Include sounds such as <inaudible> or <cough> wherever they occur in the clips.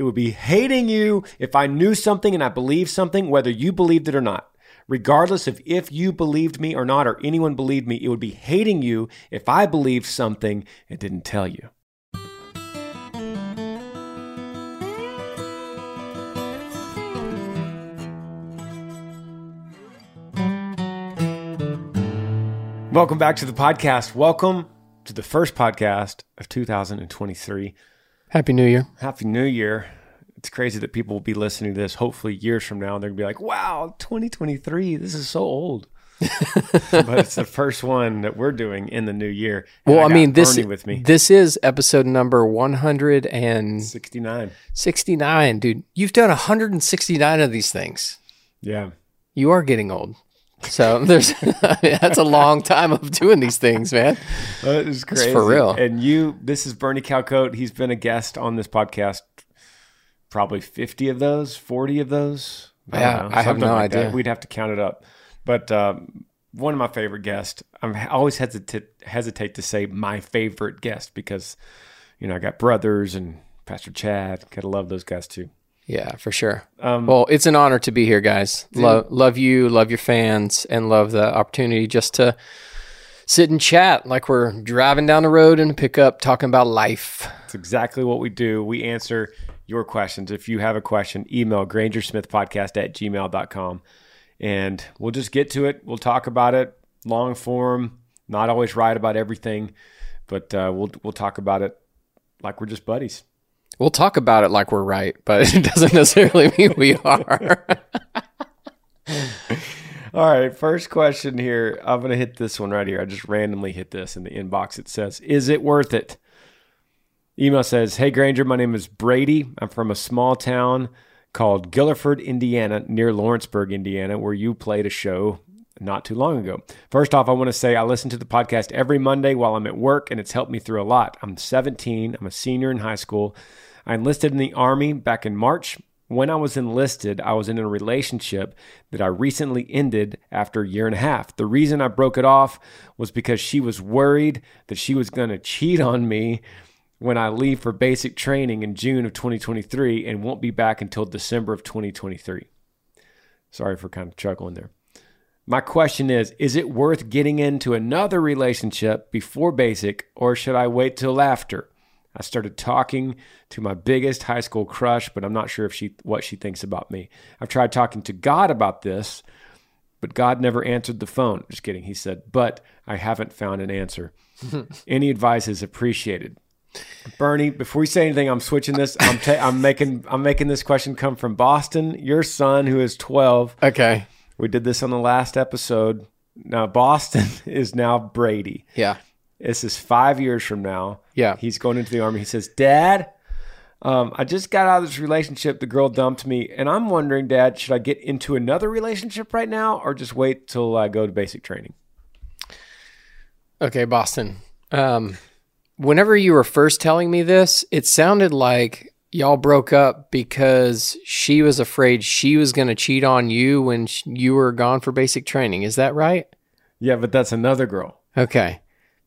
It would be hating you if I knew something and I believed something, whether you believed it or not. Regardless of if you believed me or not, or anyone believed me, it would be hating you if I believed something and didn't tell you. Welcome back to the podcast. Welcome to the first podcast of 2023. Happy New Year. Happy New Year. It's crazy that people will be listening to this hopefully years from now and they're going to be like, wow, 2023, this is so old. <laughs> but it's the first one that we're doing in the new year. Well, I, got mean, this me. this is episode number 169, 69. dude. You've done 169 of these things. Yeah. You are getting old. So <laughs> there's <laughs> that's a long time of doing these things, man. That is crazy. for real. And you, this is Bernie Calcote. He's been a guest on this podcast, probably 50 of those, 40 of those. Yeah, I have no like that. idea. We'd have to count it up. But um, one of my favorite guests, I'm, I always hesitate, hesitate to say my favorite guest because, you know, I got brothers and Pastor Chad. Gotta love those guys too. Yeah, for sure. Um, Well, it's an honor to be here, guys. Love love you, love your fans, and love the opportunity just to sit and chat like we're driving down the road in a pickup talking about life. It's exactly what we do. We answer your questions. If you have a question, email grangersmithpodcast at gmail.com and we'll just get to it. We'll talk about it long form, not always right about everything, but uh, we'll, we'll talk about it like we're just buddies. We'll talk about it like we're right, but <laughs> it doesn't necessarily mean we are. <laughs> All right, first question here. I'm going to hit this one right here. I just randomly hit this in the inbox. It says, Is it worth it? Email says, Hey Granger, my name is Brady. I'm from a small town called Gilliford, Indiana, near Lawrenceburg, Indiana, where you played a show not too long ago. First off, I want to say I listen to the podcast every Monday while I'm at work, and it's helped me through a lot. I'm 17, I'm a senior in high school. I enlisted in the Army back in March. When I was enlisted, I was in a relationship that I recently ended after a year and a half. The reason I broke it off was because she was worried that she was going to cheat on me when I leave for basic training in June of 2023 and won't be back until December of 2023. Sorry for kind of chuckling there. My question is Is it worth getting into another relationship before basic, or should I wait till after? I started talking to my biggest high school crush, but I'm not sure if she what she thinks about me. I've tried talking to God about this, but God never answered the phone. Just kidding. He said, but I haven't found an answer. <laughs> Any advice is appreciated. Bernie, before you say anything, I'm switching this. I'm ta- I'm making I'm making this question come from Boston. Your son, who is 12, okay. we did this on the last episode. Now Boston <laughs> is now Brady. Yeah. This is five years from now. Yeah. He's going into the army. He says, Dad, um, I just got out of this relationship. The girl dumped me. And I'm wondering, Dad, should I get into another relationship right now or just wait till I go to basic training? Okay, Boston. Um, whenever you were first telling me this, it sounded like y'all broke up because she was afraid she was going to cheat on you when sh- you were gone for basic training. Is that right? Yeah, but that's another girl. Okay.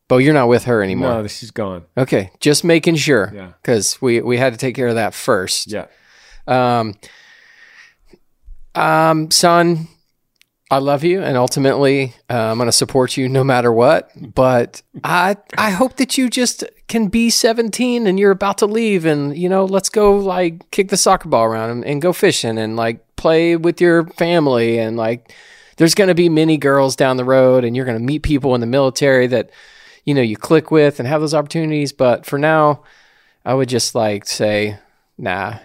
But you're not with her anymore. No, she's gone. Okay, just making sure. Yeah. Because we, we had to take care of that first. Yeah. Um, um, son, I love you, and ultimately, uh, I'm going to support you no matter what. But I, I hope that you just can be 17 and you're about to leave, and you know, let's go like kick the soccer ball around and, and go fishing and like play with your family, and like there's going to be many girls down the road, and you're going to meet people in the military that you know you click with and have those opportunities. But for now, I would just like say, nah.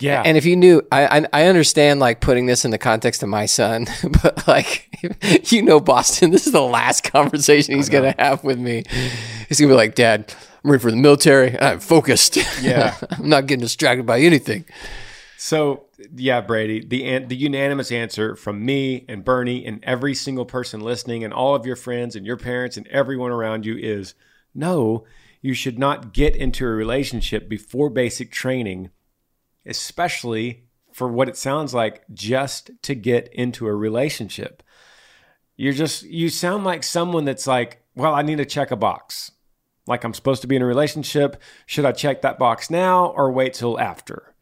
Yeah. And if you knew, I, I I understand like putting this in the context of my son, <laughs> but like <laughs> you know, Boston, this is the last conversation he's gonna have with me. He's gonna be like, "Dad, I'm ready for the military. I'm focused. Yeah. <laughs> I'm not getting distracted by anything." So yeah, Brady, the the unanimous answer from me and Bernie and every single person listening and all of your friends and your parents and everyone around you is no, you should not get into a relationship before basic training, especially for what it sounds like just to get into a relationship. You're just you sound like someone that's like, well, I need to check a box. Like I'm supposed to be in a relationship. Should I check that box now or wait till after?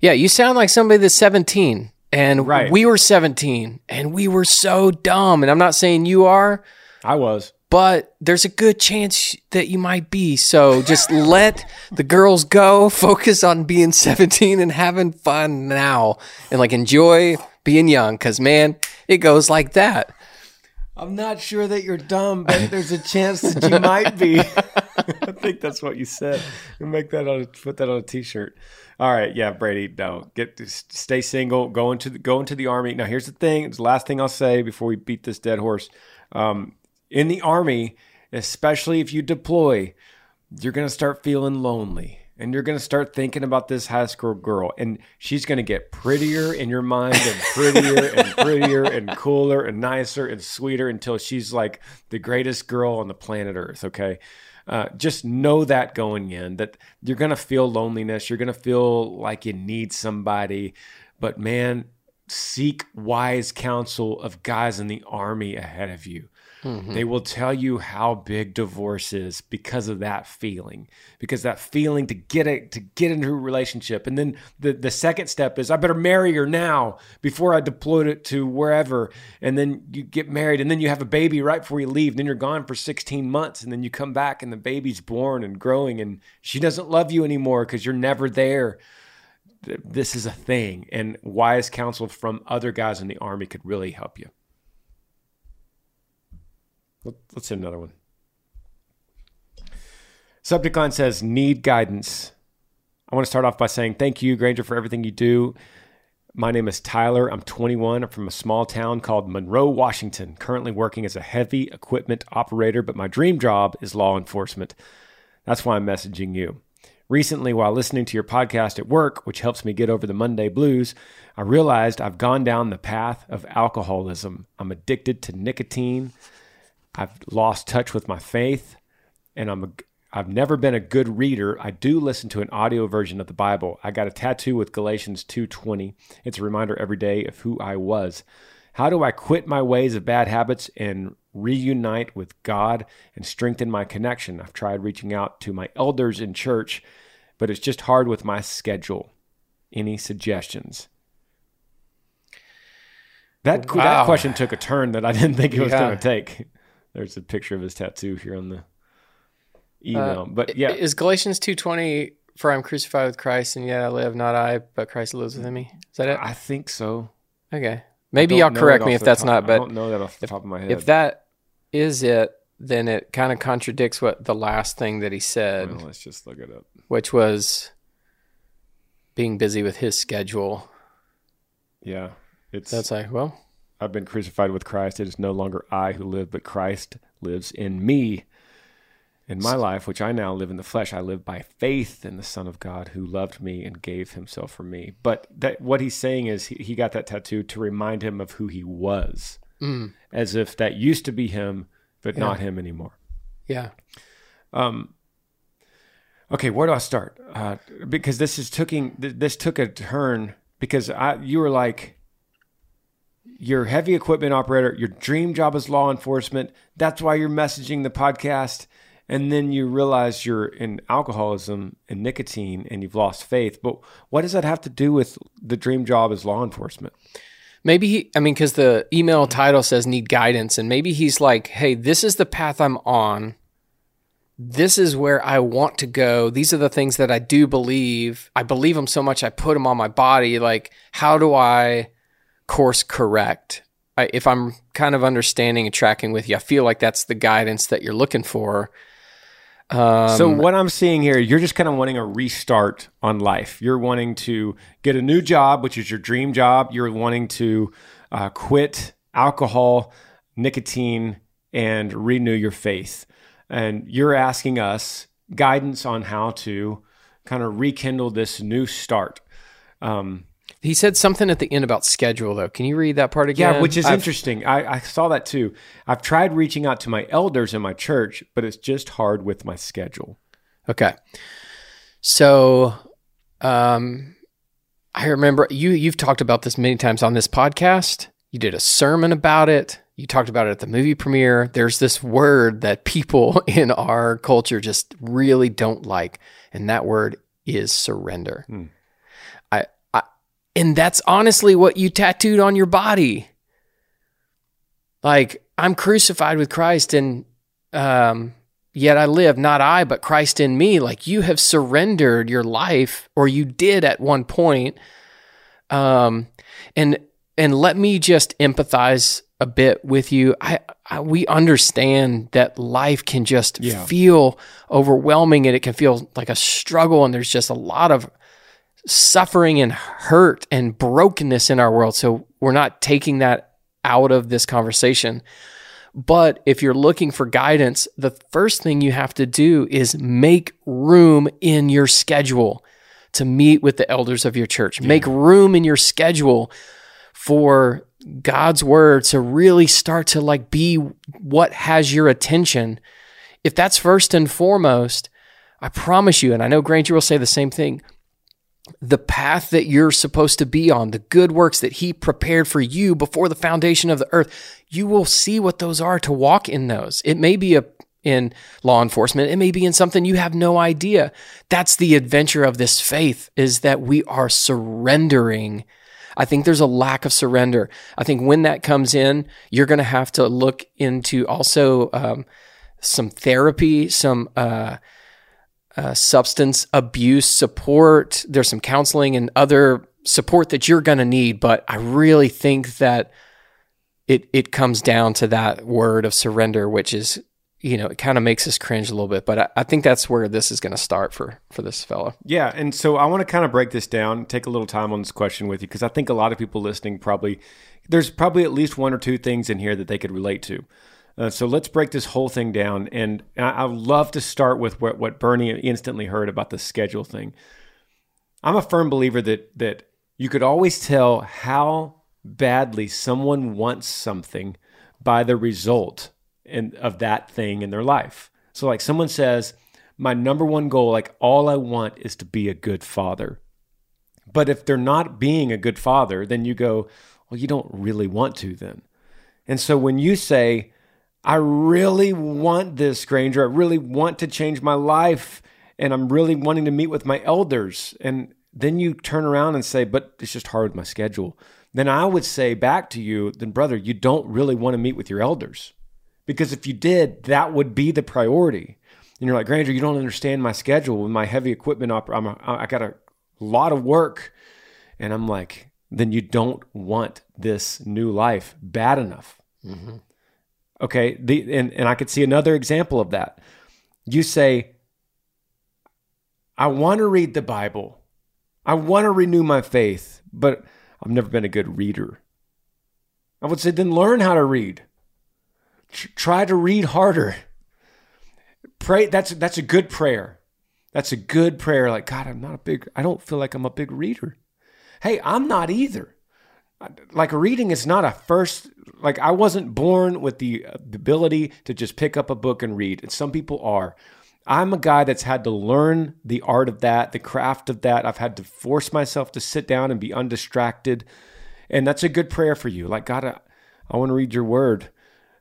Yeah, you sound like somebody that's 17, and Right. we were 17, and we were so dumb. And I'm not saying you are, I was. but there's a good chance that you might be. So just <laughs> let the girls go, focus on being 17 and having fun now, and like enjoy being young. Cause man, it goes like that. I'm not sure that you're dumb, but there's a chance that you might be. <laughs> <laughs> I think that's what you said. You make that on a, put that on a t-shirt. All right, yeah, Brady, no, get stay single. Go into the, go into the army. Now, here's the thing. It's the last thing I'll say before we beat this dead horse. Um, in the army, especially if you deploy, you're gonna start feeling lonely. And you're going to start thinking about this high school girl, and she's going to get prettier in your mind, and prettier and prettier and cooler and nicer and sweeter until she's like the greatest girl on the planet Earth. Okay. Uh, just know that going in that you're going to feel loneliness. You're going to feel like you need somebody. But man, seek wise counsel of guys in the army ahead of you. Mm-hmm. They will tell you how big divorce is because of that feeling, because that feeling to get it to get into a relationship, and then the the second step is I better marry her now before I deploy it to wherever, and then you get married, and then you have a baby right before you leave, and then you're gone for 16 months, and then you come back and the baby's born and growing, and she doesn't love you anymore because you're never there. This is a thing and wise counsel from other guys in the army could really help you let's hit another one. Subject line says need guidance. I want to start off by saying thank you granger for everything you do. My name is tyler. I'm 21 i'm from a small town called monroe washington currently working as a heavy equipment operator but my dream job is law enforcement. That's why i'm messaging you. Recently, while listening to your podcast at work, which helps me get over the Monday blues, I realized I've gone down the path of alcoholism. I'm addicted to nicotine. I've lost touch with my faith, and I'm a, I've never been a good reader. I do listen to an audio version of the Bible. I got a tattoo with Galatians 2:20. It's a reminder every day of who I was. How do I quit my ways of bad habits and reunite with God and strengthen my connection? I've tried reaching out to my elders in church, but it's just hard with my schedule. Any suggestions? That that question took a turn that I didn't think it was Yeah. going to take. There's a picture of his tattoo here on the uh, email. but yeah, Is Galatians 2.20, for I'm crucified with Christ, and yet I live, not I, but Christ lives within me? Is that it? I think so. Okay. Maybe y'all correct me if that's top- not, I but don't know that off the top of my head. if that is it, then it kind of contradicts what the last thing that he said, well, let's just look it up. which was being busy with his schedule. Yeah, it's That's like, well, I've been crucified with Christ. It is no longer I who live, but Christ lives in me. In my life, which I now live in the flesh, I live by faith in the Son of God who loved me and gave himself for me. But that what he's saying is he, he got that tattoo to remind him of who he was, mm, as if that used to be him, but not him anymore. yeah. Um, okay, where do I start? Uh, because this is taking this took a turn because I you were like you're heavy equipment operator. Your dream job is law enforcement. That's why you're messaging the podcast. And then you realize you're in alcoholism and nicotine and you've lost faith. But what does that have to do with the dream job as law enforcement? Maybe he, I mean, because the email title says need guidance, and maybe he's like, hey, this is the path I'm on. This is where I want to go. These are the things that I do believe. I believe them so much, I put them on my body. Like, how do I course correct? I, if I'm kind of understanding and tracking with you, I feel like that's the guidance that you're looking for. Um, so what I'm seeing here, you're just kind of wanting a restart on life. You're wanting to get a new job, which is your dream job. You're wanting to uh, quit alcohol, nicotine, and renew your faith. And you're asking us guidance on how to kind of rekindle this new start. Um, he said something at the end about schedule, though. Can you read that part again? Yeah, which is I've, interesting. I, I saw that too. I've tried reaching out to my elders in my church, but it's just hard with my schedule. Okay. So, um, I remember you. You've talked about this many times on this podcast. You did a sermon about it. You talked about it at the movie premiere. There's this word that people <laughs> in our culture just really don't like, and that word is surrender. Hmm. And that's honestly what you tattooed on your body. Like, I'm crucified with Christ, and um, yet I live, not I, but Christ in me. Like, you have surrendered your life, or you did at one point. Um, and and let me just empathize a bit with you. I, I we understand that life can just yeah. feel overwhelming, and it can feel like a struggle, and there's just a lot of suffering and hurt and brokenness in our world. So we're not taking that out of this conversation. But if you're looking for guidance, the first thing you have to do is make room in your schedule to meet with the elders of your church. Yeah. Make room in your schedule for God's word to really start to like be what has your attention. If that's first and foremost, I promise you, and I know Granger will say the same thing, the path that you're supposed to be on, the good works that He prepared for you before the foundation of the earth, you will see what those are to walk in those. It may be a in law enforcement. It may be in something you have no idea. That's the adventure of this faith is that we are surrendering. I think there's a lack of surrender. I think when that comes in, you're going to have to look into also um, some therapy, some uh, uh, substance abuse support. There's some counseling and other support that you're going to need, but I really think that it it comes down to that word of surrender, which is you know it kind of makes us cringe a little bit. But I, I think that's where this is going to start for for this fellow. Yeah, and so I want to kind of break this down, take a little time on this question with you because I think a lot of people listening probably there's probably at least one or two things in here that they could relate to. Uh, so let's break this whole thing down. And I, would love to start with what, what Bernie instantly heard about the schedule thing. I'm a firm believer that that you could always tell how badly someone wants something by the result in, of that thing in their life. So, like someone says, My number one goal, like all I want is to be a good father. But if they're not being a good father, then you go, Well, you don't really want to then. And so when you say, I really want this, Granger. I really want to change my life. And I'm really wanting to meet with my elders. And then you turn around and say, but it's just hard with my schedule. Then I would say back to you, then, brother, you don't really want to meet with your elders. Because if you did, that would be the priority. And you're like, Granger, you don't understand my schedule with my heavy equipment. Op- I'm a, I got a lot of work. And I'm like, then you don't want this new life bad enough. Mm-hmm. Okay. The, and, and I could see another example of that. You say, I want to read the Bible. I want to renew my faith, but I've never been a good reader. I would say, then learn how to read. try to read harder. Pray. That's that's a good prayer. That's a good prayer. Like God, I'm not a big. I don't feel like I'm a big reader. Hey, I'm not either like reading is not a first like I wasn't born with uh, the ability to just pick up a book and read. And some people are. I'm a guy that's had to learn the art of that, the craft of that. I've had to force myself to sit down and be undistracted. And that's a good prayer for you. Like, God, I, I want to read your word,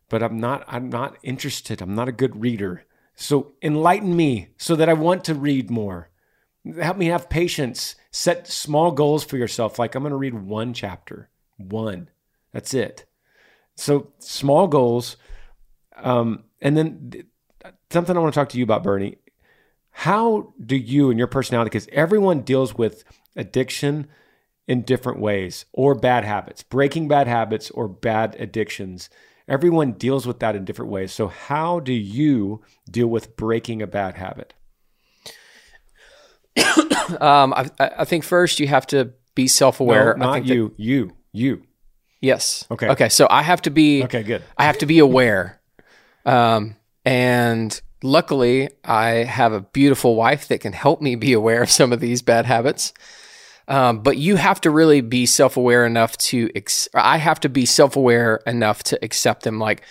but I'm not, I'm not interested. I'm not a good reader. So enlighten me so that I want to read more. Help me have patience. Set small goals for yourself. Like, I'm going to read one chapter, one. That's it. So small goals. Um, and then something I want to talk to you about, Bernie. How do you and your personality, because everyone deals with addiction in different ways or bad habits, breaking bad habits or bad addictions. Everyone deals with that in different ways. So, how do you deal with breaking a bad habit? <coughs> um, I, I, think first you have to be self aware. No, not you, that, you, you. Yes. Okay. Okay. So I have to be. Okay. Good. I have to be aware. Um, and luckily, I have a beautiful wife that can help me be aware of some of these bad habits. Um, but you have to really be self aware enough to, ex- I have to be self aware enough to accept them like,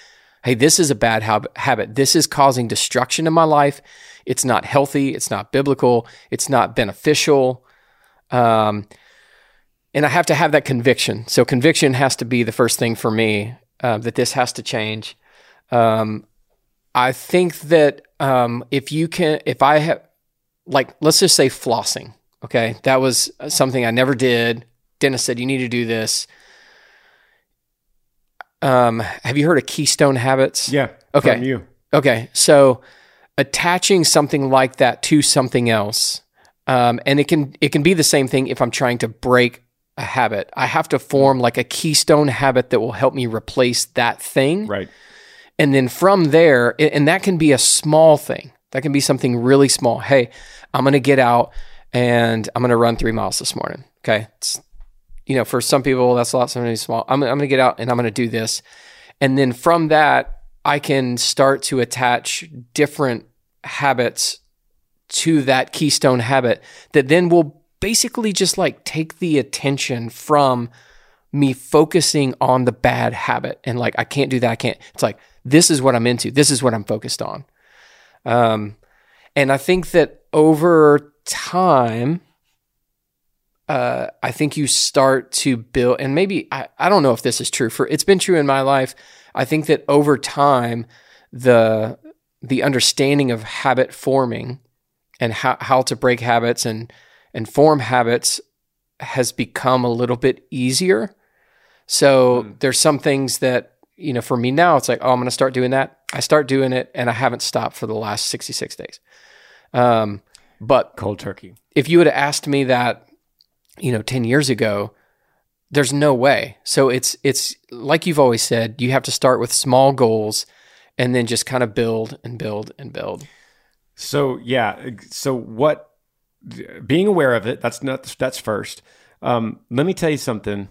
hey, this is a bad hab- habit. This is causing destruction in my life. It's not healthy. It's not biblical. It's not beneficial. Um, and I have to have that conviction. So conviction has to be the first thing for me uh, that this has to change. Um, I think that um, if you can, if I have, like, let's just say flossing. Okay, that was something I never did. Dennis said you need to do this. Um, have you heard of Keystone Habits? Yeah. Okay. you. Okay. So attaching something like that to something else, um, and it can it can be the same thing if I'm trying to break a habit. I have to form like a keystone habit that will help me replace that thing. Right. And then from there, and that can be a small thing. That can be something really small. Hey, I'm going to get out and I'm going to run three miles this morning. Okay. It's, you know, for some people, that's a lot, something small. I'm, I'm going to get out and I'm going to do this. And then from that, I can start to attach different habits to that keystone habit that then will basically just like take the attention from me focusing on the bad habit and like I can't do that. I can't. It's like this is what I'm into. This is what I'm focused on. Um, and I think that over time, uh, I think you start to build, and maybe I, I don't know if this is true for it's been true in my life. I think that over time, the the understanding of habit forming and how, how to break habits and and form habits has become a little bit easier. So mm. there's some things that you know for me now it's like oh I'm going to start doing that. I start doing it and I haven't stopped for the last 66 days. Um, but cold turkey. If you would have asked me that, you know, 10 years ago, there's no way. So it's it's like you've always said, you have to start with small goals and then just kind of build and build and build. So yeah, so what being aware of it, that's not that's first. Um, let me tell you something.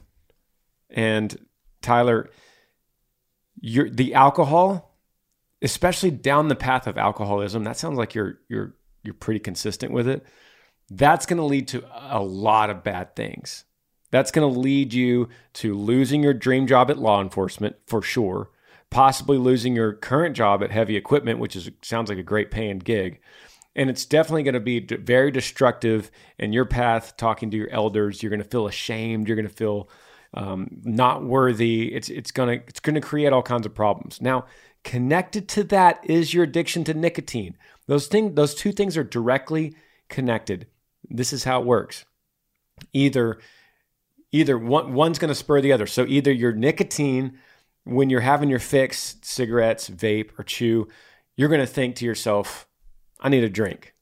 And Tyler, you're the alcohol, especially down the path of alcoholism, that sounds like you're you're you're pretty consistent with it, that's going to lead to a lot of bad things. That's going to lead you to losing your dream job at law enforcement for sure, possibly losing your current job at heavy equipment, which is sounds like a great paying gig. And it's definitely going to be very destructive in your path talking to your elders. You're going to feel ashamed. You're going to feel um, not worthy. It's it's gonna it's gonna create all kinds of problems. Now, connected to that is your addiction to nicotine. Those thing, those two things are directly connected. This is how it works. Either either one, one's going to spur the other. So either your nicotine when you're having your fix, cigarettes, vape or chew, you're going to think to yourself, I need a drink.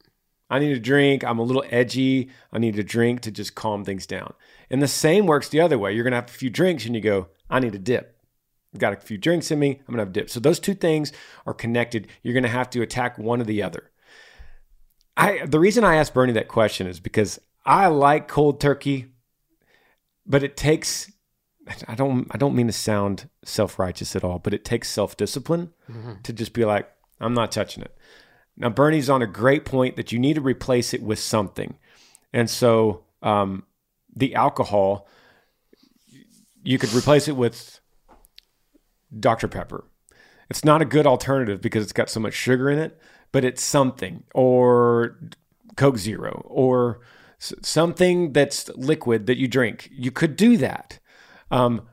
I need a drink. I'm a little edgy. I need a drink to just calm things down. And the same works the other way. You're going to have a few drinks and you go, I need a dip got a few drinks in me, I'm gonna have a dip. So those two things are connected. You're gonna have to attack one or the other. I the reason I asked Bernie that question is because I like cold turkey, but it takes I don't I don't mean to sound self-righteous at all, but it takes self-discipline mm-hmm. to just be like, I'm not touching it. Now Bernie's on a great point that you need to replace it with something. And so um, the alcohol, you could replace it with Dr. Pepper. It's not a good alternative because it's got so much sugar in it, but it's something or Coke Zero or something that's liquid that you drink. You could do that. Um,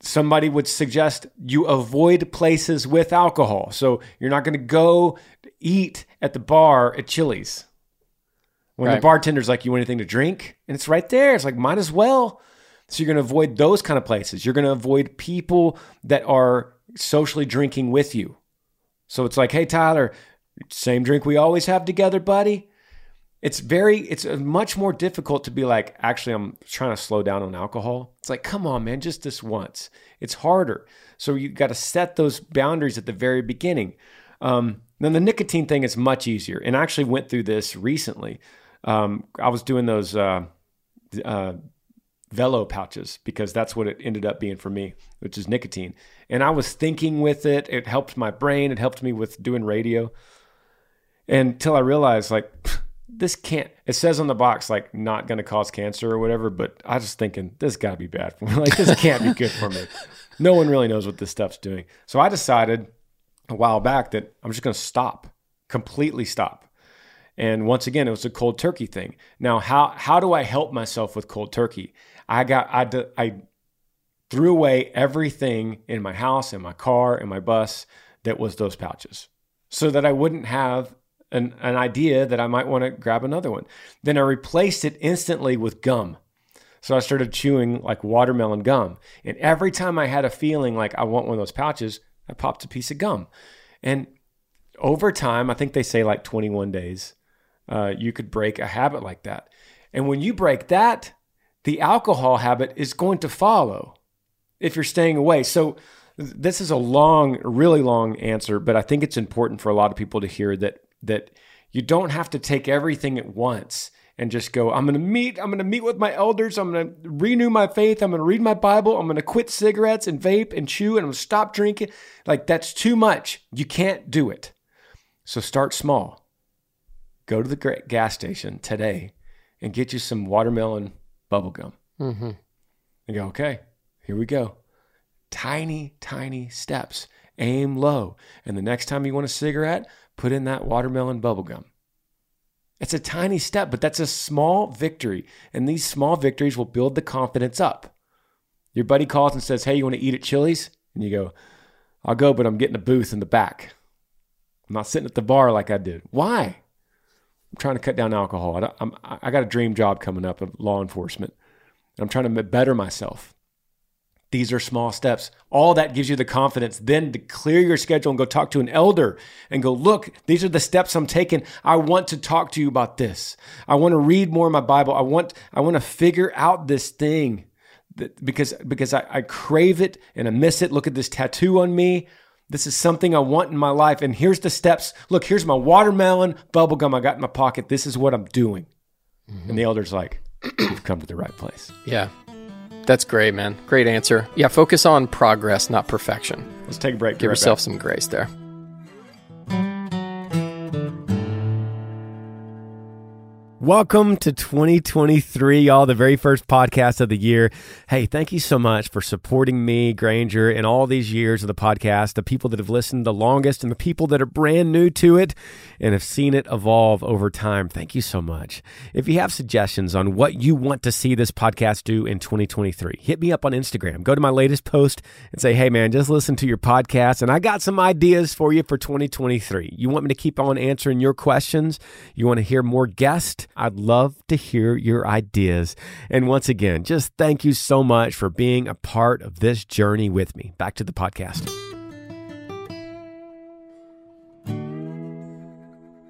somebody would suggest you avoid places with alcohol. So you're not going to go eat at the bar at Chili's. When the bartender's like, you want anything to drink? And it's right there. It's like, might as well. So you're going to avoid those kind of places. You're going to avoid people that are socially drinking with you. So it's like, hey, Tyler, same drink we always have together, buddy. It's very, it's uh, much more difficult to be like, actually, I'm trying to slow down on alcohol. It's like, come on, man, just this once. It's harder. So you got to set those boundaries at the very beginning. Um, then the nicotine thing is much easier. And I actually went through this recently. Um, I was doing those uh, uh, Velo pouches because that's what it ended up being for me, which is nicotine. And I was thinking with it. It helped my brain. It helped me with doing radio. Until I realized, like, this can't. It says on the box, like, not going to cause cancer or whatever. But I was just thinking, this got to be bad for me. <laughs> Like, this can't be good for me. No one really knows what this stuff's doing. So I decided a while back that I'm just going to stop, completely stop. And once again, it was a cold turkey thing. Now, how how do I help myself with cold turkey? I got I I threw away everything in my house, in my car, in my bus that was those pouches, so that I wouldn't have an, an idea that I might want to grab another one. Then I replaced it instantly with gum. So I started chewing like watermelon gum. And every time I had a feeling like I want one of those pouches, I popped a piece of gum. And over time, I think they say like 21 days, uh, you could break a habit like that. And when you break that, the alcohol habit is going to follow if you're staying away. So this is a long, really long answer, but I think it's important for a lot of people to hear that that you don't have to take everything at once and just go, I'm going to meet, I'm going to meet with my elders, I'm going to renew my faith, I'm going to read my Bible, I'm going to quit cigarettes and vape and chew and I'm going to stop drinking. Like that's too much. You can't do it. So start small. Go to the gas station today and get you some watermelon bubble gum. Mm-hmm. And go, okay, here we go. Tiny, tiny steps. Aim low. And the next time you want a cigarette, put in that watermelon bubble gum. It's a tiny step, but that's a small victory. And these small victories will build the confidence up. Your buddy calls and says, Hey, you want to eat at Chili's? And you go, I'll go, but I'm getting a booth in the back. I'm not sitting at the bar like I did. Why? I'm trying to cut down alcohol. I, I got a dream job coming up of law enforcement. I'm trying to better myself. These are small steps. All that gives you the confidence then to clear your schedule and go talk to an elder and go, look, these are the steps I'm taking. I want to talk to you about this. I want to read more of my Bible. I want, I want to figure out this thing that, because, because I, I crave it and I miss it. Look at this tattoo on me. This is something I want in my life. And here's the steps. Look, here's my watermelon bubble gum I got in my pocket. This is what I'm doing. Mm-hmm. And the elder's like, <clears throat> you've come to the right place. Yeah. That's great, man. Great answer. Yeah, focus on progress, not perfection. Let's take a break. Give right yourself back. some grace there. Welcome to 2023, y'all, the very first podcast of the year. Hey, thank you so much for supporting me, Granger, in all these years of the podcast, the people that have listened the longest and the people that are brand new to it and have seen it evolve over time. Thank you so much. If you have suggestions on what you want to see this podcast do in 2023, hit me up on Instagram. Go to my latest post and say, hey, man, just listen to your podcast and I got some ideas for you for 2023. You want me to keep on answering your questions? You want to hear more guests? I'd love to hear your ideas. And once again, just thank you so much for being a part of this journey with me. Back to the podcast.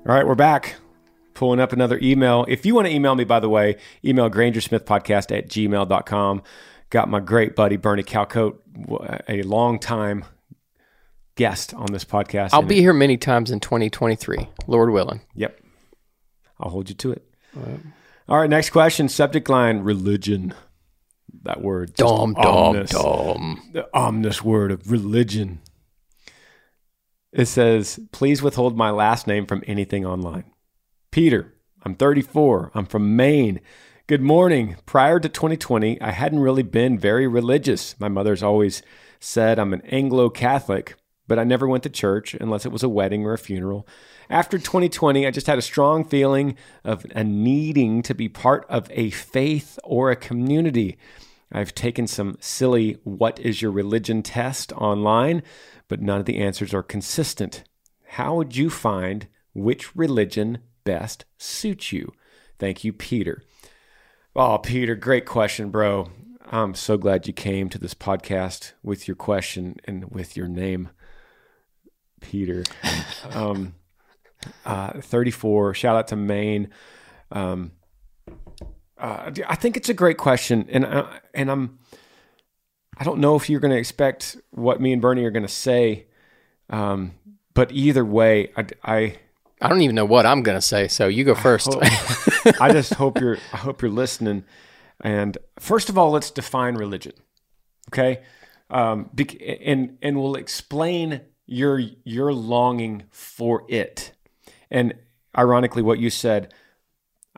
All right, we're back. Pulling up another email. If you want to email me, by the way, email grangersmithpodcast at gmail.com. Got my great buddy Bernie Calcote, a long time guest on this podcast. I'll be here many times in 2023, Lord willing. Yep. I'll hold you to it. All right, next question. Subject line religion. That word. Dom, dom, dom. The ominous word of religion. It says, please withhold my last name from anything online. Peter, I'm 34. I'm from Maine. Good morning. Prior to 2020, I hadn't really been very religious. My mother's always said I'm an Anglo Catholic, but I never went to church unless it was a wedding or a funeral. After 2020, I just had a strong feeling of a needing to be part of a faith or a community. I've taken some silly what is your religion test online, but none of the answers are consistent. How would you find which religion best suits you? Thank you, Peter. Oh, Peter, great question, bro. I'm so glad you came to this podcast with your question and with your name, Peter. um, <laughs> uh, 34. Shout out to Maine. Um, uh, I think it's a great question, and I, and I'm. I don't know if you're going to expect what me and Bernie are going to say, um, but either way, I, I I don't even know what I'm going to say, so you go first. I, hope, I just hope you're I hope you're listening. And first of all, let's define religion, okay? Um, and and we'll explain your your longing for it. And ironically, what you said,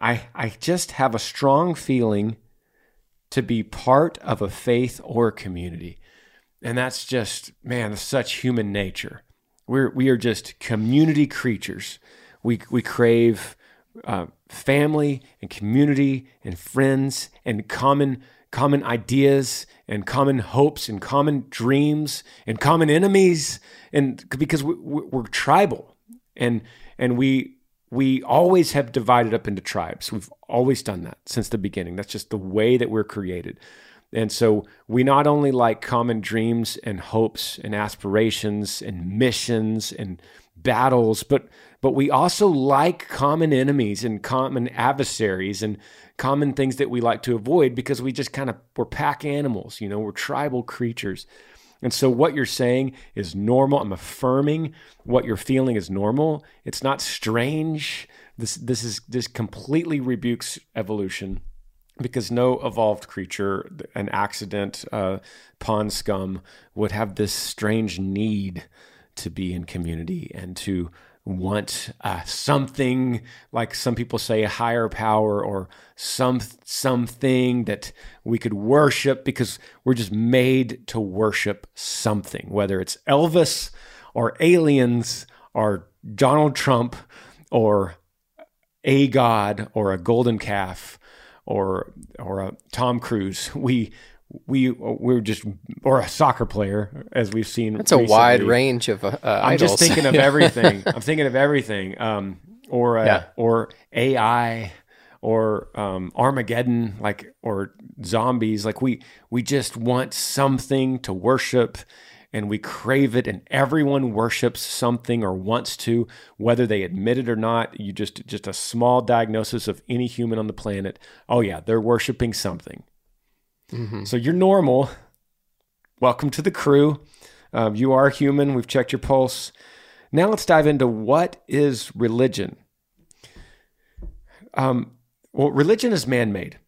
I I just have a strong feeling to be part of a faith or community, and that's just man, such human nature. We're we are just community creatures. We we crave uh, family and community and friends and common common ideas and common hopes and common dreams and common enemies and because we, we're tribal and and we we always have divided up into tribes. We've always done that since the beginning. That's just the way that we're created. And so we not only like common dreams and hopes and aspirations and missions and battles, but but we also like common enemies and common adversaries and common things that we like to avoid because we just kind of we're pack animals, you know, we're tribal creatures. And so what you're saying is normal. I'm affirming what you're feeling is normal. It's not strange. This this is this completely rebukes evolution because no evolved creature, an accident, uh, pond scum, would have this strange need to be in community and to want uh, something like some people say a higher power or some something that we could worship because we're just made to worship something whether it's Elvis or aliens or Donald Trump or a god or a golden calf or or a Tom Cruise. <laughs> We we we're just or a soccer player as we've seen. It's a wide range of. Uh, I'm idols. just thinking of <laughs> everything. I'm thinking of everything. Um, or uh, yeah. or AI or um, Armageddon, like or zombies. Like we we just want something to worship, and we crave it, and everyone worships something or wants to, whether they admit it or not. You just just a small diagnosis of any human on the planet. Oh yeah, they're worshiping something. Mm-hmm. So you're normal. Welcome to the crew. Um, you are human. We've checked your pulse. Now let's dive into what is religion. Um, well, religion is man-made,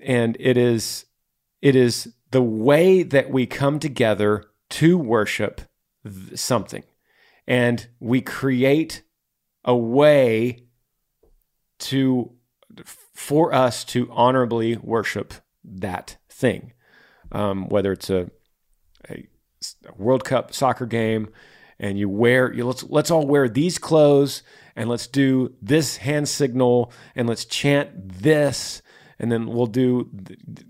and it is it is the way that we come together to worship something, and we create a way to for us to honorably worship that thing, um, whether it's a, a, World Cup soccer game, and you wear you let's let's all wear these clothes and let's do this hand signal and let's chant this and then we'll do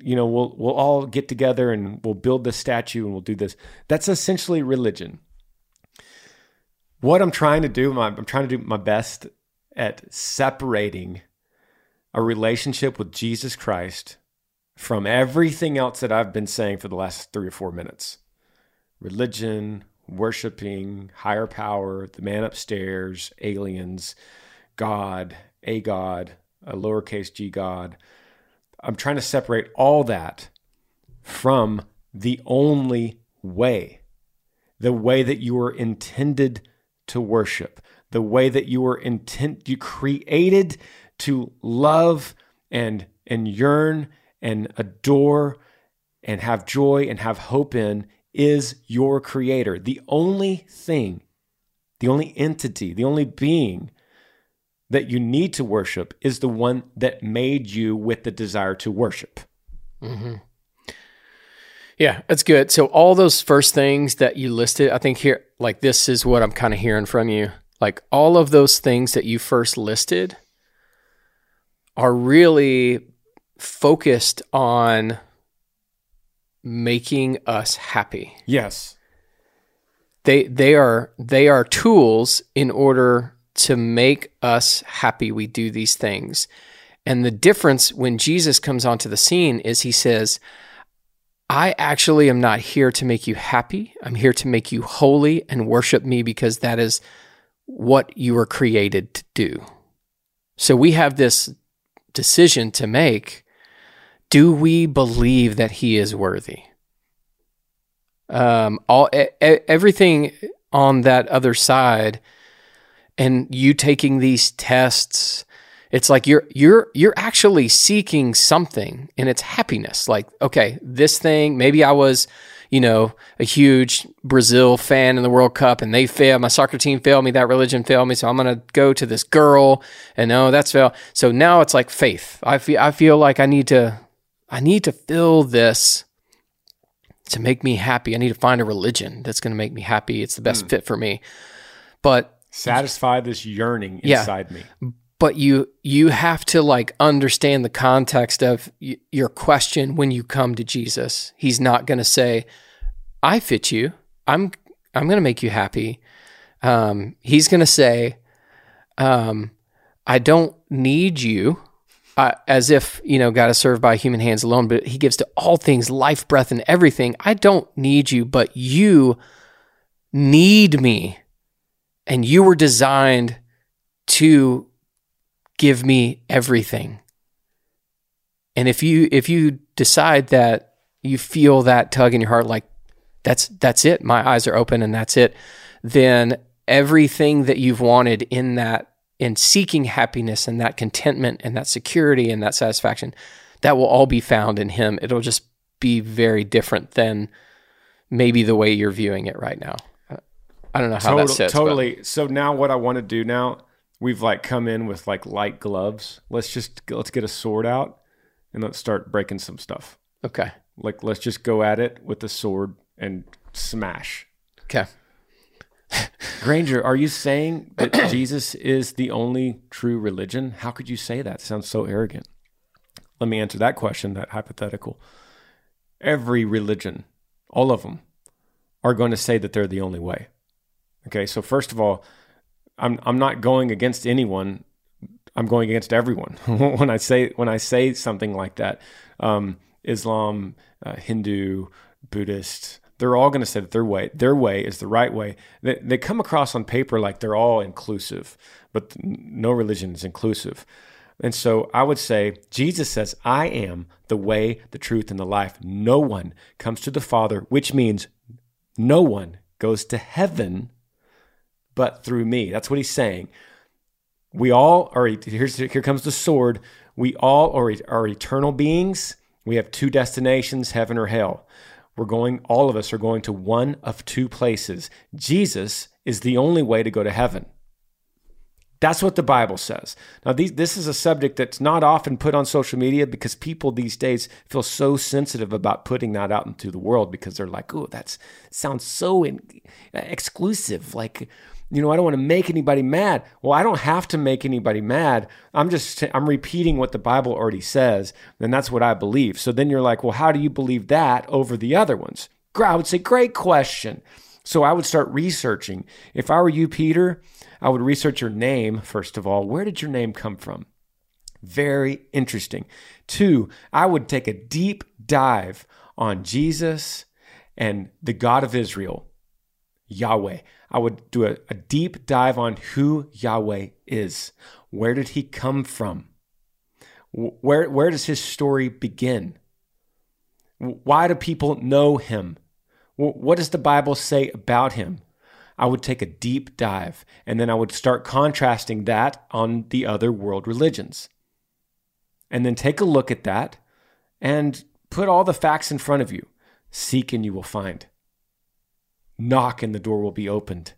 you know we'll we'll all get together and we'll build the statue and we'll do this. That's essentially religion. What i'm trying to do i'm trying to do my best at separating a relationship with jesus christ from everything else that I've been saying for the last three or four minutes. Religion, worshiping, higher power, the man upstairs, aliens, God, a God, a lowercase g God. I'm trying to separate all that from the only way, the way that you were intended to worship, the way that you were intent you created to love and and yearn and adore and have joy and have hope in is your creator. The only thing, the only entity, the only being that you need to worship is the one that made you with the desire to worship. Mm-hmm. Yeah, that's good. So all those first things that you listed, I think here like this is what I'm kind of hearing from you. Like all of those things that you first listed are really focused on making us happy. Yes. They they are they are tools in order to make us happy. We do these things. And the difference when Jesus comes onto the scene is he says, I actually am not here to make you happy. I'm here to make you holy and worship me because that is what you were created to do. So we have this decision to make. Do we believe that he is worthy? Um, all e- everything on that other side, and you taking these tests, it's like you're you're you're actually seeking something, and it's happiness. Like, okay, this thing. Maybe I was, you know, a huge Brazil fan in the World Cup, and they failed. My soccer team failed me. That religion failed me. So I'm gonna go to this girl, and no, that's failed. So now it's like faith. I feel I feel like I need to I need to fill this to make me happy. I need to find a religion that's going to make me happy. It's the best fit for me. But Satisfy this yearning Yeah. inside me. but you you have to like understand the context of y- your question when you come to Jesus. He's not going to say, "I fit you. I'm I'm going to make you happy." Um, he's going to say, um, "I don't need you." Uh, as if you know God is served by human hands alone, but He gives to all things life, breath, and everything. I don't need you, but you need me, and you were designed to give me everything. And if you if you decide that you feel that tug in your heart like that's that's it, my eyes are open and that's it, then everything that you've wanted in that in seeking happiness and that contentment and that security and that satisfaction, that will all be found in him. It'll just be very different than maybe the way you're viewing it right now. Uh, I don't know how that Total- sits. but- totally. So now what I want to do now, we've like come in with like light gloves. Let's just let's get a sword out and let's start breaking some stuff. Okay. Like let's just go at it with the sword and smash. Okay. Granger, are you saying that <coughs> Jesus is the only true religion? How could you say that? sounds so arrogant. Let me answer that question, that hypothetical. Every religion, all of them, are going to say that they're the only way. Okay, so first of all, I'm I'm not going against anyone. I'm going against everyone <laughs> when I say when I say something like that. Um, Islam, uh, Hindu, Buddhist, they're all going to say that their way their way is the right way. They, they come across on paper like they're all inclusive, but no religion is inclusive. And so I would say Jesus says, "I am the way, the truth, and the life. No one comes to the Father, which means no one goes to heaven." but through me. That's what he's saying. We all are, here's, here comes the sword. We all are, are eternal beings. We have two destinations, heaven or hell. We're going, all of us are going to one of two places. Jesus is the only way to go to heaven. That's what the Bible says. Now, these, this is a subject that's not often put on social media because people these days feel so sensitive about putting that out into the world because they're like, "Oh, that sounds so in, exclusive." Like, you know, I don't want to make anybody mad. Well, I don't have to make anybody mad. I'm just I'm repeating what the Bible already says, and that's what I believe. So then you're like, "Well, how do you believe that over the other ones?" I would say, "Great question." So I would start researching. If I were you, Peter, I would research your name, first of all. Where did your name come from? Very interesting. Two, I would take a deep dive on Jesus and the God of Israel, Yahweh. I would do a, a deep dive on who Yahweh is. Where did he come from? Where, where does his story begin? Why do people know him? What does the Bible say about him? I would take a deep dive and then I would start contrasting that on the other world religions. And then take a look at that and put all the facts in front of you. Seek and you will find. Knock and the door will be opened.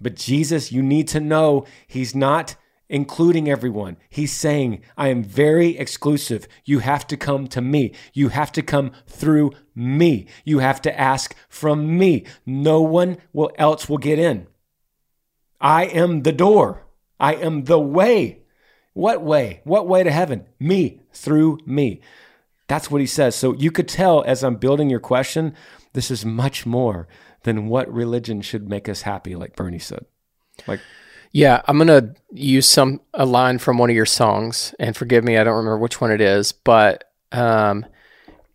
But Jesus, you need to know he's not including everyone. He's saying, I am very exclusive. You have to come to me. You have to come through me. You have to ask from me. No one will, else will get in. I am the door. I am the way. What way? What way to heaven? Me, through me. That's what he says. So you could tell as I'm building your question, this is much more than what religion should make us happy, like Bernie said. Like, Yeah, I'm gonna use some a line from one of your songs, and forgive me, I don't remember which one it is, but um,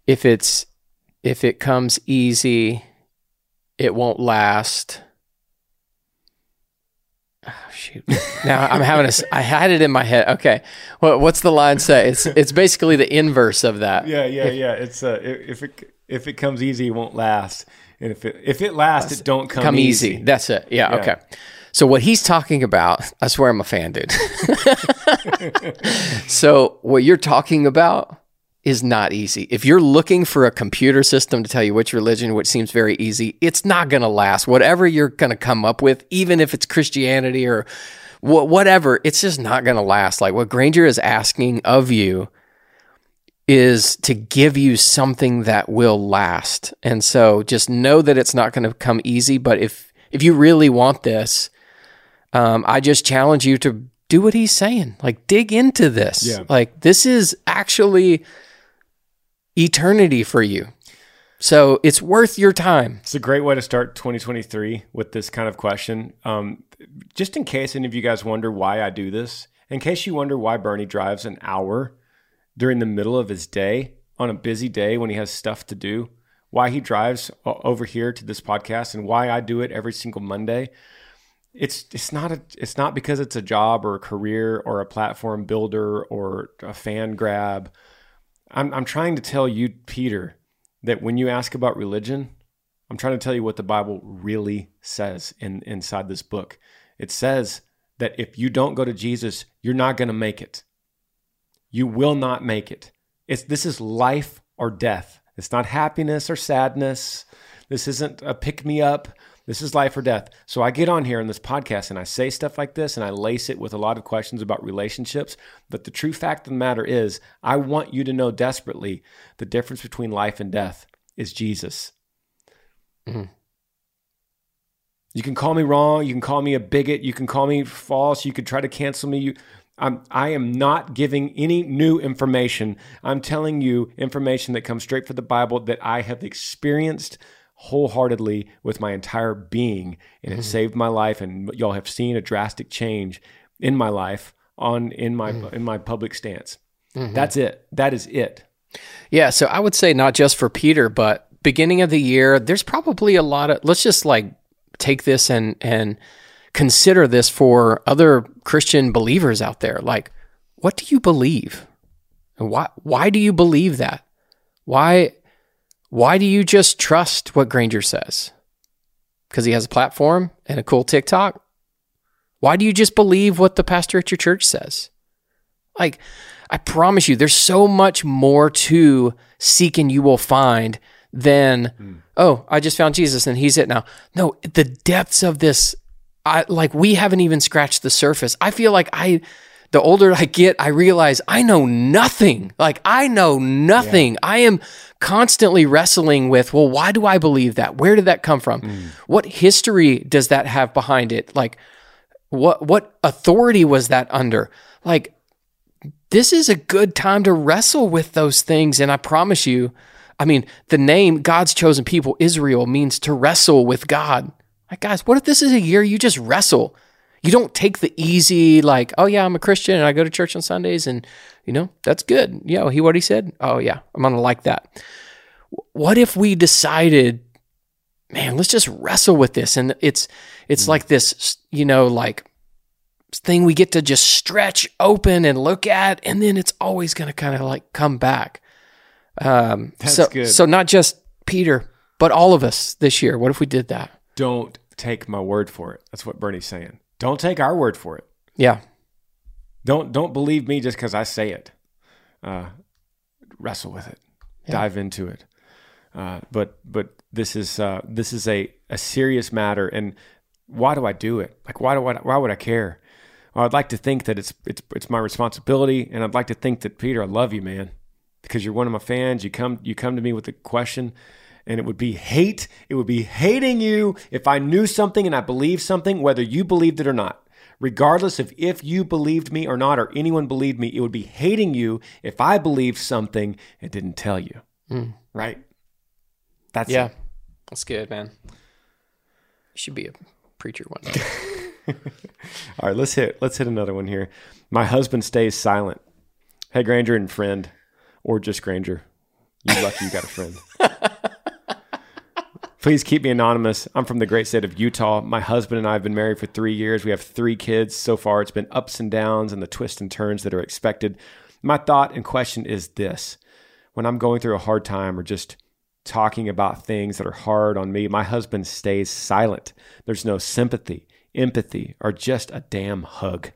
if it's if it comes easy, it won't last. Oh, shoot! Now I'm having a. I had it in my head. Okay, what, what's the line say? It's it's basically the inverse of that. yeah, yeah, yeah. It's uh, if it if it comes easy, it won't last, and if it if it lasts, it don't come, come easy. That's it. Yeah, Yeah. Okay. So what he's talking about, I swear I'm a fan, dude. <laughs> so what you're talking about is not easy. If you're looking for a computer system to tell you which religion, which seems very easy, it's not going to last. Whatever you're going to come up with, even if it's Christianity or wha- whatever, it's just not going to last. Like what Granger is asking of you is to give you something that will last. And so just know that it's not going to come easy, but if if you really want this, um, I just challenge you to do what he's saying. Like dig into this. Yeah. Like this is actually eternity for you. So it's worth your time. It's a great way to start 2023 with this kind of question. Um, just in case any of you guys wonder why I do this, in case you wonder why Bernie drives an hour during the middle of his day on a busy day when he has stuff to do, why he drives over here to this podcast, and why I do it every single Monday. It's it's not a it's not because it's a job or a career or a platform builder or a fan grab. I'm I'm trying to tell you, Peter, that when you ask about religion, I'm trying to tell you what the Bible really says in inside this book. It says that if you don't go to Jesus, you're not going to make it. You will not make it. It's this is life or death. It's not happiness or sadness. This isn't a pick me up. This is life or death. So I get on here in this podcast and I say stuff like this and I lace it with a lot of questions about relationships. But the true fact of the matter is, I want you to know desperately the difference between life and death is Jesus. Mm-hmm. You can call me wrong. You can call me a bigot. You can call me false. You could try to cancel me. You, I'm, I am not giving any new information. I'm telling you information that comes straight from the Bible that I have experienced wholeheartedly with my entire being, and it mm-hmm. saved my life. And y'all have seen a drastic change in my life on in my mm. in my public stance. Mm-hmm. That's it. That is it. Yeah, so I would say not just for Peter, but beginning of the year, there's probably a lot of let's just like take this and and consider this for other Christian believers out there. Like, what do you believe? And why why do you believe that? Why why do you just trust what Granger says? Because he has a platform and a cool TikTok? Why do you just believe what the pastor at your church says? Like, I promise you, there's so much more to seek and you will find than, hmm. oh, I just found Jesus and he's it now. No, the depths of this, I like we haven't even scratched the surface. I feel like I the older I get, I realize I know nothing. Like I know nothing. I am constantly wrestling with, well, why do I believe that? Where did that come from? Mm. What history does that have behind it? Like what what authority was that under? Like this is a good time to wrestle with those things. And I promise you, I mean, the name God's chosen people, Israel, means to wrestle with God. Like, guys, what if this is a year you just wrestle? You don't take the easy, like, oh yeah, I'm a Christian and I go to church on Sundays and you know, that's good. Yeah, he what he said? Oh yeah, I'm gonna like that. What if we decided, man, let's just wrestle with this? And it's it's like this, you know, like thing we get to just stretch open and look at, and then it's always going to kind of like come back. Um, That's so, good. so not just Peter, but all of us this year. What if we did that? Don't take my word for it. That's what Bernie's saying. Don't take our word for it. Yeah, Don't don't believe me just because I say it. Uh, wrestle with it. Dive into it. Uh, but but this is uh, this is a, a serious matter. And why do I do it? Like why do I why would I care? Or I'd like to think that it's it's it's my responsibility, and I'd like to think that Peter, I love you, man, because you're one of my fans. You come you come to me with a question, and it would be hate. It would be hating you if I knew something and I believed something, whether you believed it or not. Regardless of if you believed me or not, or anyone believed me, it would be hating you if I believed something and didn't tell you. Mm. Right? That's Yeah, it. that's good, man. You should be a preacher one day. <laughs> All right, let's hit let's hit another one here. My husband stays silent. Hey Granger and friend, or just Granger. You lucky you got a friend. <laughs> Please keep me anonymous. I'm from the great state of Utah. My husband and I have been married for three years. We have three kids. So far, it's been ups and downs and the twists and turns that are expected. My thought and question is this when I'm going through a hard time or just talking about things that are hard on me, my husband stays silent. There's no sympathy, empathy, or just a damn hug.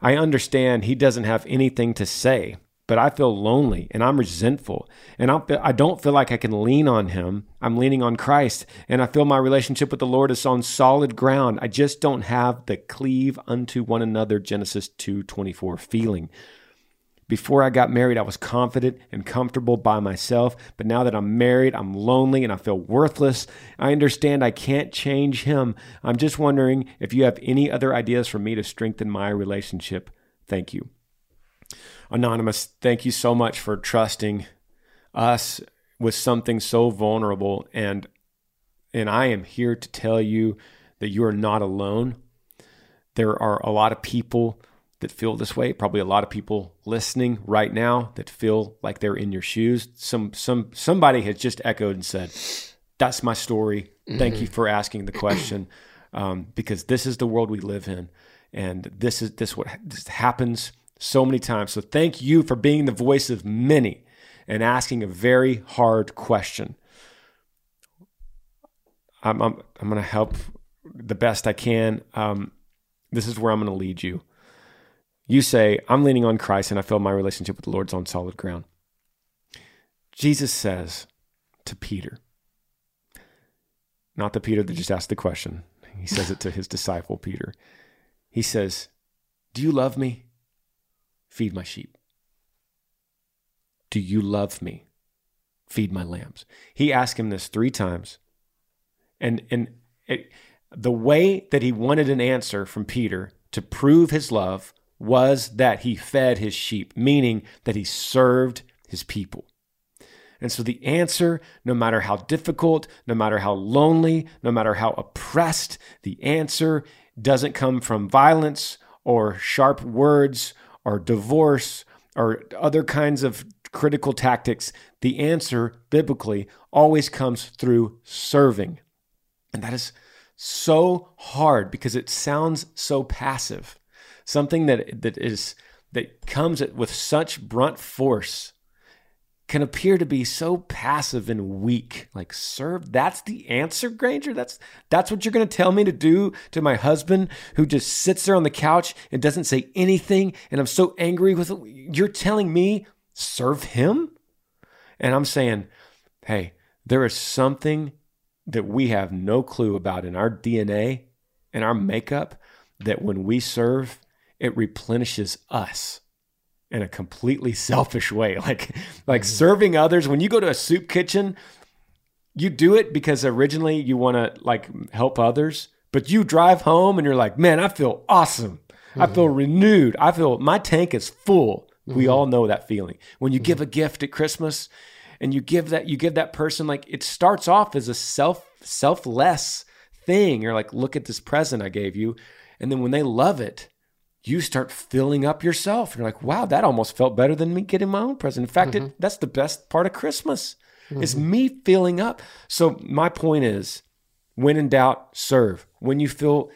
I understand he doesn't have anything to say, but I feel lonely and I'm resentful and I'm, I don't feel like I can lean on him. I'm leaning on Christ and I feel my relationship with the Lord is on solid ground. I just don't have the cleave unto one another Genesis 2:24 feeling. Before I got married, I was confident and comfortable by myself. But now that I'm married, I'm lonely and I feel worthless. I understand I can't change him. I'm just wondering if you have any other ideas for me to strengthen my relationship. Thank you. Anonymous, thank you so much for trusting us with something so vulnerable. And, and I am here to tell you that you are not alone. There are a lot of people that feel this way. Probably a lot of people listening right now that feel like they're in your shoes. Some some somebody has just echoed and said, "That's my story. Thank you for asking the question, um, because this is the world we live in, and this is this what this happens so many times. So thank you for being the voice of many and asking a very hard question. I'm I'm, I'm going to help the best I can. Um, this is where I'm going to lead you. You say, I'm leaning on Christ and I feel my relationship with the Lord's on solid ground. Jesus says to Peter, not the Peter that just asked the question, he says it to his disciple, Peter. He says, Do you love me? Feed my sheep. Do you love me? Feed my lambs. He asked him this three times. And, and it, the way that he wanted an answer from Peter to prove his love was that he fed his sheep, meaning that he served his people. And so the answer, no matter how difficult, no matter how lonely, no matter how oppressed, the answer doesn't come from violence or sharp words or divorce or other kinds of critical tactics. The answer, biblically, always comes through serving. And that is so hard because it sounds so passive something that that is that comes with such brunt force can appear to be so passive and weak. Like serve that's the answer granger? That's that's what you're going to tell me to do to my husband who just sits there on the couch and doesn't say anything and i'm so angry with you're telling me serve him? And i'm saying hey there is something that we have no clue about in our dna and our makeup that when we serve it replenishes us in a completely selfish way. <laughs> Like like mm-hmm. serving others. When you go to a soup kitchen, you do it because originally you want to like help others, but you drive home and you're like, man, I feel awesome. Mm-hmm. I feel mm-hmm. renewed. I feel my tank is full. Mm-hmm. We all know that feeling. When you give a gift at Christmas and you give that you give that person like it starts off as a self selfless thing. You're like, look at this present I gave you. And then when they love it, you start filling up yourself. You're like, wow, that almost felt better than me getting my own present. In fact, mm-hmm. it, that's the best part of Christmas mm-hmm. is me filling up. So my point is, when in doubt, serve. When you feel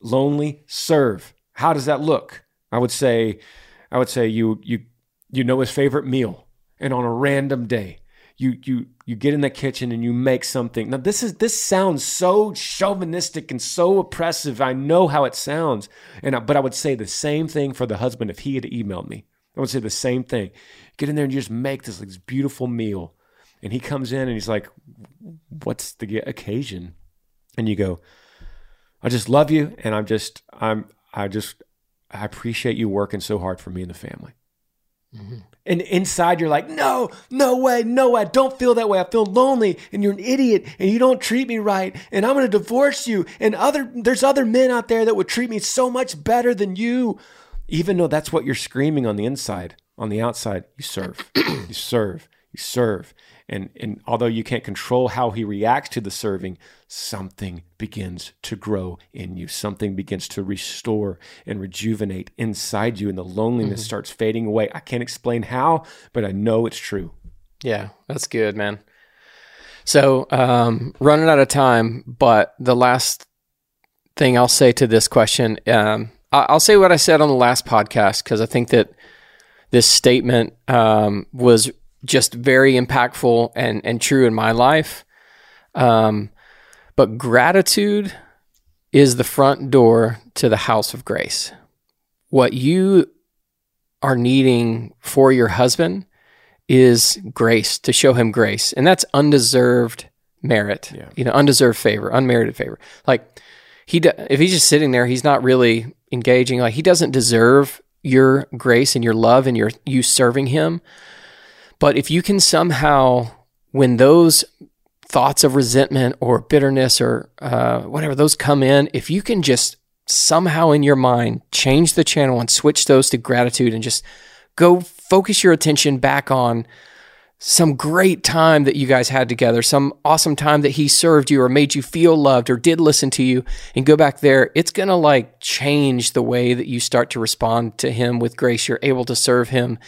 lonely, serve. How does that look? I would say, I would say you you you know his favorite meal, and on a random day, you you you get in the kitchen and you make something. Now this is this sounds so chauvinistic and so oppressive. I know how it sounds, and I, but I would say the same thing for the husband if he had emailed me. I would say the same thing. Get in there and just make this like this beautiful meal, and he comes in and he's like, "What's the occasion?" And you go, "I just love you, and I'm just I'm I just I appreciate you working so hard for me and the family. Mm-hmm. And inside, you're like, no, no way, no way. I don't feel that way. I feel lonely, and you're an idiot, and you don't treat me right, and I'm going to divorce you. And other, there's other men out there that would treat me so much better than you. Even though that's what you're screaming on the inside, on the outside, you serve, <clears throat> you serve, you serve. And, and although you can't control how he reacts to the serving, something begins to grow in you. Something begins to restore and rejuvenate inside you, and the loneliness starts fading away. I can't explain how, but I know it's true. Yeah, that's good, man. So, um, running out of time, but the last thing I'll say to this question, um, I'll say what I said on the last podcast because I think that this statement um, was just very impactful and and true in my life. Um, but gratitude is the front door to the house of grace. What you are needing for your husband is grace to show him grace, and that's undeserved merit. Yeah. You know, undeserved favor, unmerited favor. Like he, if he's just sitting there, he's not really engaging. Like he doesn't deserve your grace and your love and your you serving him. But if you can somehow, when those thoughts of resentment or bitterness or uh, whatever those come in, if you can just somehow in your mind change the channel and switch those to gratitude and just go focus your attention back on some great time that you guys had together, some awesome time that he served you or made you feel loved or did listen to you, and go back there, it's going to like change the way that you start to respond to him with grace. You're able to serve him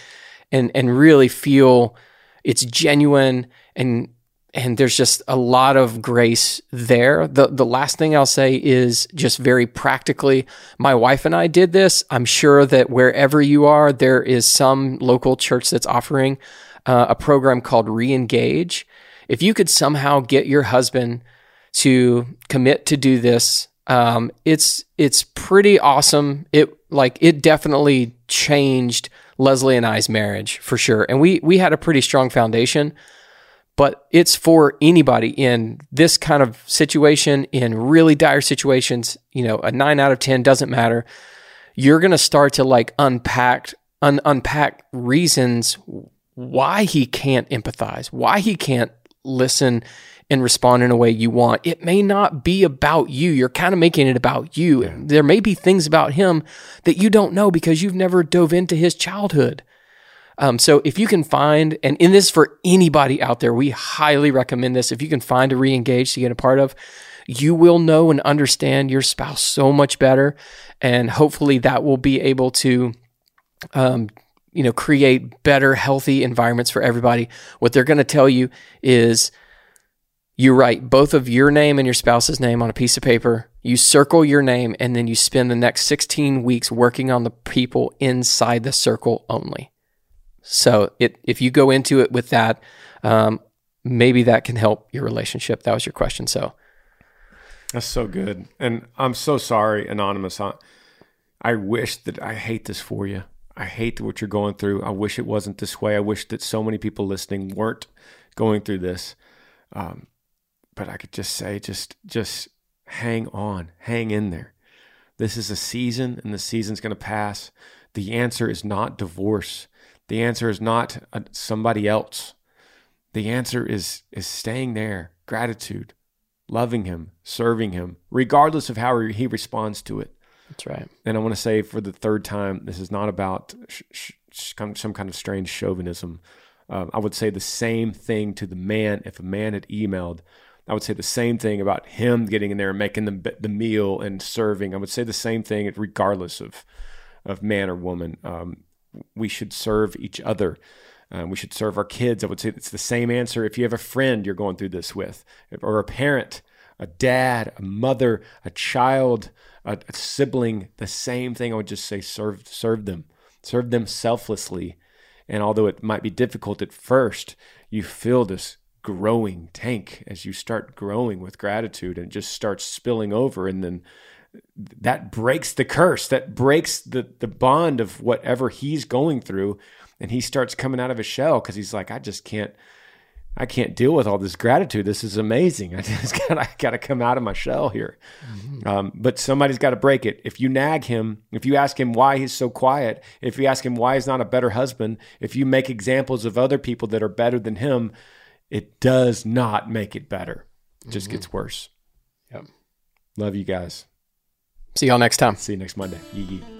and and really feel it's genuine and and there's just a lot of grace there. The the last thing I'll say is just very practically, my wife and I did this. I'm sure that wherever you are, there is some local church that's offering uh, a program called Reengage. If you could somehow get your husband to commit to do this, um, it's it's pretty awesome. It like it definitely changed Leslie and I's marriage for sure, and we we had a pretty strong foundation but it's for anybody in this kind of situation, in really dire situations. You know, a nine out of 10 doesn't matter. You're going to start to like unpack, un- unpack reasons why he can't empathize, why he can't listen and respond in a way you want. It may not be about you. You're kind of making it about you. There may be things about him that you don't know because you've never dove into his childhood. Um, so if you can find, and in this for anybody out there, we highly recommend this. If you can find a re-engage to get a part of, you will know and understand your spouse so much better, and hopefully that will be able to, um, you know, create better, healthy environments for everybody. What they're going to tell you is. You write both of your name and your spouse's name on a piece of paper. You circle your name, and then you spend the next 16 weeks working on the people inside the circle only. So it, if you go into it with that, um, maybe that can help your relationship. That was your question. So That's so good. And I'm so sorry, Anonymous. I, I wish that I hate this for you. I hate what you're going through. I wish it wasn't this way. I wish that so many people listening weren't going through this. Um, but I could just say, just, just hang on, hang in there. This is a season, and the season's going to pass. The answer is not divorce. The answer is not uh, somebody else. The answer is is staying there, gratitude, loving him, serving him, regardless of how he responds to it. That's right. And I want to say for the third time, this is not about sh- sh- some kind of strange chauvinism. Um, I would say the same thing to the man if a man had emailed. I would say the same thing about him getting in there and making the, the meal and serving. I would say the same thing regardless of of man or woman. Um, we should serve each other. Uh, we should serve our kids. I would say it's the same answer if you have a friend you're going through this with, or a parent, a dad, a mother, a child, a, a sibling. The same thing. I would just say serve serve them, serve them selflessly. And although it might be difficult at first, you feel this growing tank as you start growing with gratitude and it just starts spilling over and then that breaks the curse that breaks the the bond of whatever he's going through and he starts coming out of his shell because he's like i just can't I can't deal with all this gratitude. This is amazing. <laughs> I just gotta, gotta come out of my shell here. Mm-hmm. Um, but somebody's got to break it. If you nag him, if you ask him why he's so quiet, if you ask him why he's not a better husband, if you make examples of other people that are better than him, it does not make it better. It just mm-hmm. gets worse. Yep. Love you guys. See y'all next time. See you next Monday. Yee yee.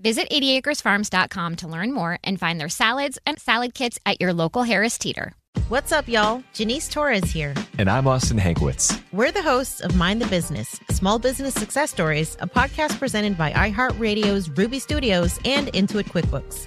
Visit 80acresfarms.com to learn more and find their salads and salad kits at your local Harris Teeter. What's up, y'all? Janice Torres here. And I'm Austin Hankwitz. We're the hosts of Mind the Business Small Business Success Stories, a podcast presented by iHeartRadio's Ruby Studios and Intuit QuickBooks.